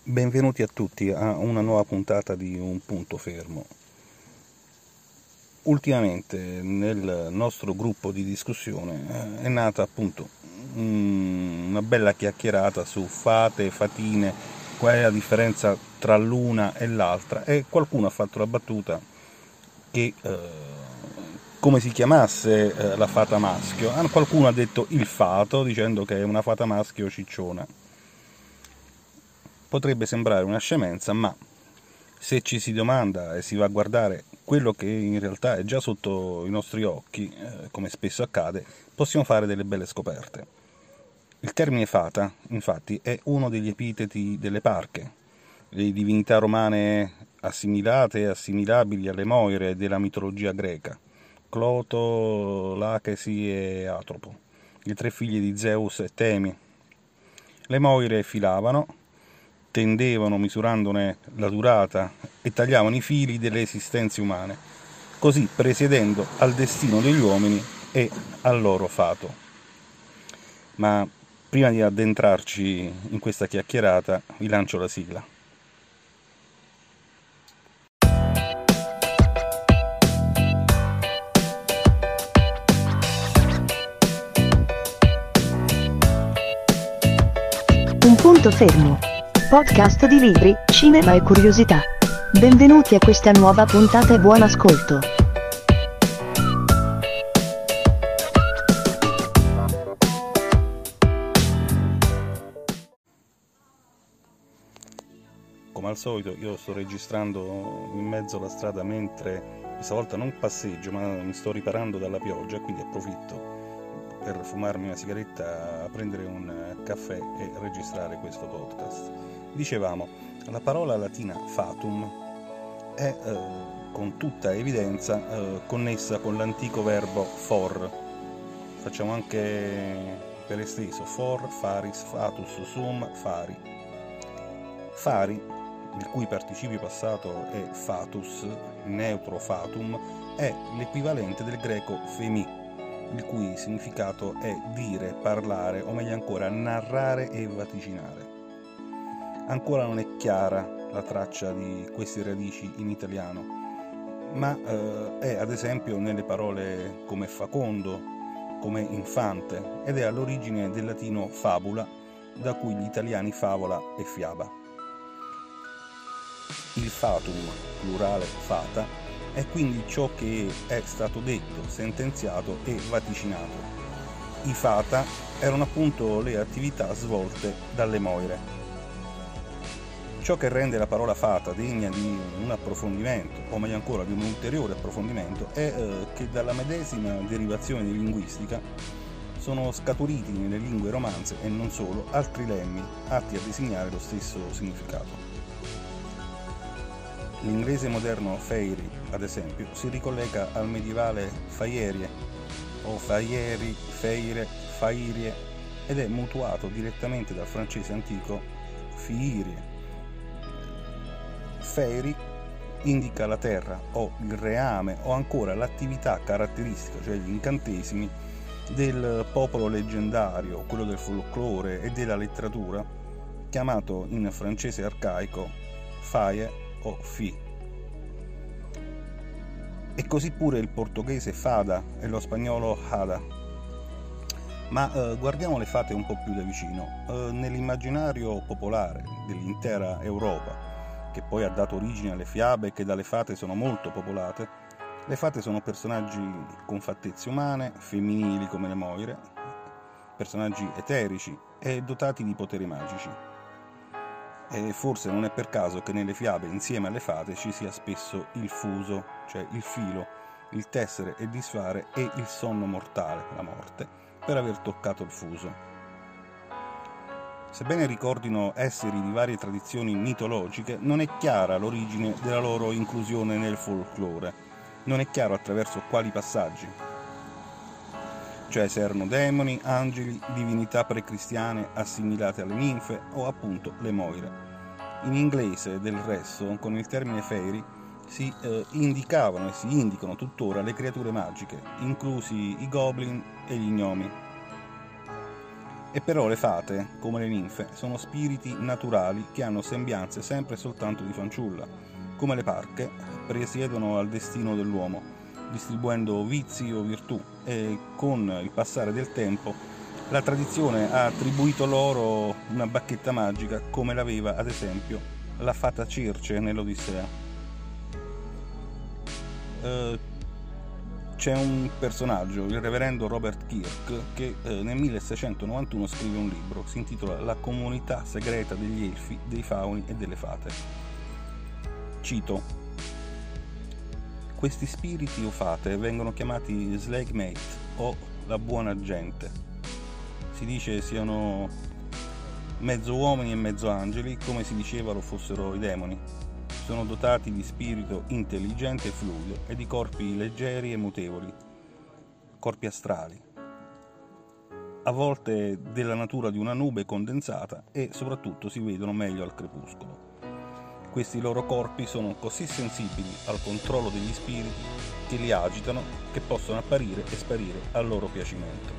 Benvenuti a tutti a una nuova puntata di Un punto fermo. Ultimamente nel nostro gruppo di discussione eh, è nata appunto una bella chiacchierata su fate, fatine, qual è la differenza tra l'una e l'altra. E qualcuno ha fatto la battuta che eh, come si chiamasse eh, la fata maschio, qualcuno ha detto il fato dicendo che è una fata maschio cicciona potrebbe sembrare una scemenza, ma se ci si domanda e si va a guardare quello che in realtà è già sotto i nostri occhi, eh, come spesso accade, possiamo fare delle belle scoperte. Il termine fata, infatti, è uno degli epiteti delle parche, le divinità romane assimilate e assimilabili alle Moire della mitologia greca, Cloto, Lachesi e Atropo, i tre figli di Zeus e Temi. Le Moire filavano, tendevano misurandone la durata e tagliavano i fili delle esistenze umane, così presiedendo al destino degli uomini e al loro fato. Ma prima di addentrarci in questa chiacchierata vi lancio la sigla. Un punto fermo podcast di libri, cinema e curiosità. Benvenuti a questa nuova puntata e buon ascolto. Come al solito io sto registrando in mezzo alla strada mentre questa volta non passeggio ma mi sto riparando dalla pioggia quindi approfitto per fumarmi una sigaretta, prendere un caffè e registrare questo podcast. Dicevamo, la parola latina fatum è eh, con tutta evidenza eh, connessa con l'antico verbo for. Facciamo anche per esteso for, faris, fatus, sum, fari. Fari, il cui participio passato è fatus, neutro fatum, è l'equivalente del greco femi, il cui significato è dire, parlare o meglio ancora narrare e vaticinare. Ancora non è chiara la traccia di queste radici in italiano, ma eh, è ad esempio nelle parole come facondo, come infante ed è all'origine del latino fabula, da cui gli italiani favola e fiaba. Il fatum, plurale fata, è quindi ciò che è stato detto, sentenziato e vaticinato. I fata erano appunto le attività svolte dalle moire. Ciò che rende la parola fata degna di un approfondimento, o meglio ancora di un ulteriore approfondimento, è eh, che dalla medesima derivazione di linguistica sono scaturiti nelle lingue romanze e non solo altri lemmi atti a designare lo stesso significato. L'inglese moderno fairy, ad esempio, si ricollega al medievale faierie o faieri, feire, fairie ed è mutuato direttamente dal francese antico fiirie. Fairy indica la terra o il reame o ancora l'attività caratteristica, cioè gli incantesimi del popolo leggendario, quello del folklore e della letteratura, chiamato in francese arcaico faie o fi. E così pure il portoghese fada e lo spagnolo hada. Ma eh, guardiamo le fate un po' più da vicino. Eh, nell'immaginario popolare dell'intera Europa, che poi ha dato origine alle fiabe che dalle fate sono molto popolate, le fate sono personaggi con fattezze umane, femminili come le moire, personaggi eterici e dotati di poteri magici. E forse non è per caso che nelle fiabe insieme alle fate ci sia spesso il fuso, cioè il filo, il tessere e disfare e il sonno mortale, la morte, per aver toccato il fuso. Sebbene ricordino esseri di varie tradizioni mitologiche, non è chiara l'origine della loro inclusione nel folklore, non è chiaro attraverso quali passaggi, cioè se erano demoni, angeli, divinità precristiane assimilate alle ninfe o appunto le moire. In inglese, del resto, con il termine fairy si eh, indicavano e si indicano tuttora le creature magiche, inclusi i goblin e gli gnomi. E però le fate, come le ninfe, sono spiriti naturali che hanno sembianze sempre e soltanto di fanciulla. Come le parche, presiedono al destino dell'uomo, distribuendo vizi o virtù e con il passare del tempo la tradizione ha attribuito loro una bacchetta magica come l'aveva ad esempio la fata Circe nell'Odissea. Uh, c'è un personaggio, il reverendo Robert Kirk, che eh, nel 1691 scrive un libro, si intitola La comunità segreta degli elfi, dei fauni e delle fate. Cito, questi spiriti o fate vengono chiamati slagmate o la buona gente. Si dice siano mezzo uomini e mezzo angeli, come si diceva lo fossero i demoni sono dotati di spirito intelligente e fluido e di corpi leggeri e mutevoli, corpi astrali, a volte della natura di una nube condensata e soprattutto si vedono meglio al crepuscolo. Questi loro corpi sono così sensibili al controllo degli spiriti che li agitano che possono apparire e sparire al loro piacimento.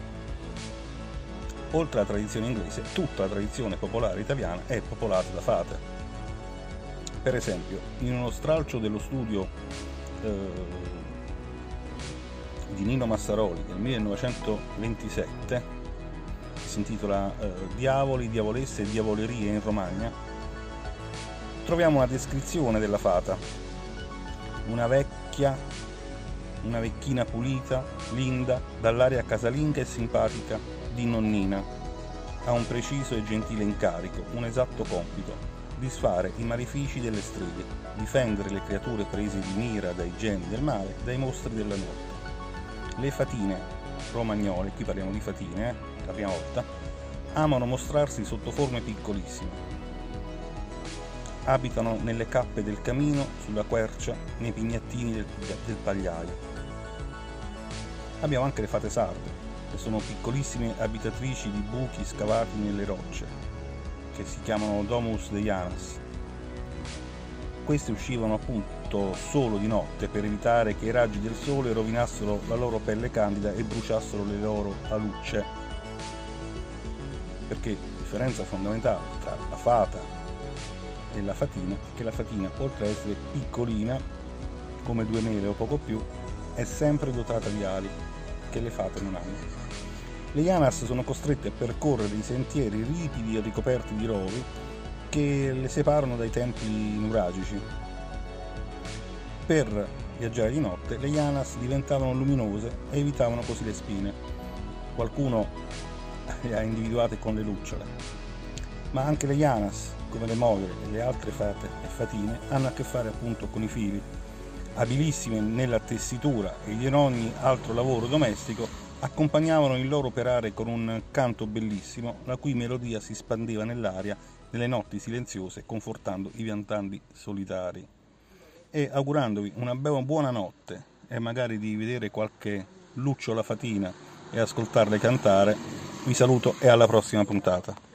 Oltre alla tradizione inglese, tutta la tradizione popolare italiana è popolata da fate, per esempio, in uno stralcio dello studio eh, di Nino Massaroli del 1927, che si intitola eh, Diavoli, diavolesse e diavolerie in Romagna, troviamo una descrizione della fata. Una vecchia, una vecchina pulita, linda, dall'aria casalinga e simpatica di nonnina. Ha un preciso e gentile incarico, un esatto compito, disfare i malefici delle streghe, difendere le creature prese di mira dai geni del male, dai mostri della notte. Le fatine romagnole, qui parliamo di fatine, eh, la prima volta, amano mostrarsi sotto forme piccolissime. Abitano nelle cappe del camino, sulla quercia, nei pignattini del, del pagliaio. Abbiamo anche le fate sarde, che sono piccolissime abitatrici di buchi scavati nelle rocce, che si chiamano Domus de Janas. Queste uscivano appunto solo di notte per evitare che i raggi del sole rovinassero la loro pelle candida e bruciassero le loro alucce. Perché la differenza fondamentale tra la fata e la fatina è che la fatina, oltre ad essere piccolina, come due mele o poco più, è sempre dotata di ali che le fate non hanno. Le Yanas sono costrette a percorrere i sentieri ripidi e ricoperti di rovi che le separano dai templi nuragici. Per viaggiare di notte le Yanas diventavano luminose e evitavano così le spine. Qualcuno le ha individuate con le lucciole. Ma anche le Yanas, come le moglie e le altre fate e fatine, hanno a che fare appunto con i fili. Abilissime nella tessitura e in ogni altro lavoro domestico, accompagnavano il loro operare con un canto bellissimo, la cui melodia si spandeva nell'aria nelle notti silenziose, confortando i viandanti solitari. E augurandovi una buona notte e magari di vedere qualche lucciola fatina e ascoltarle cantare, vi saluto e alla prossima puntata.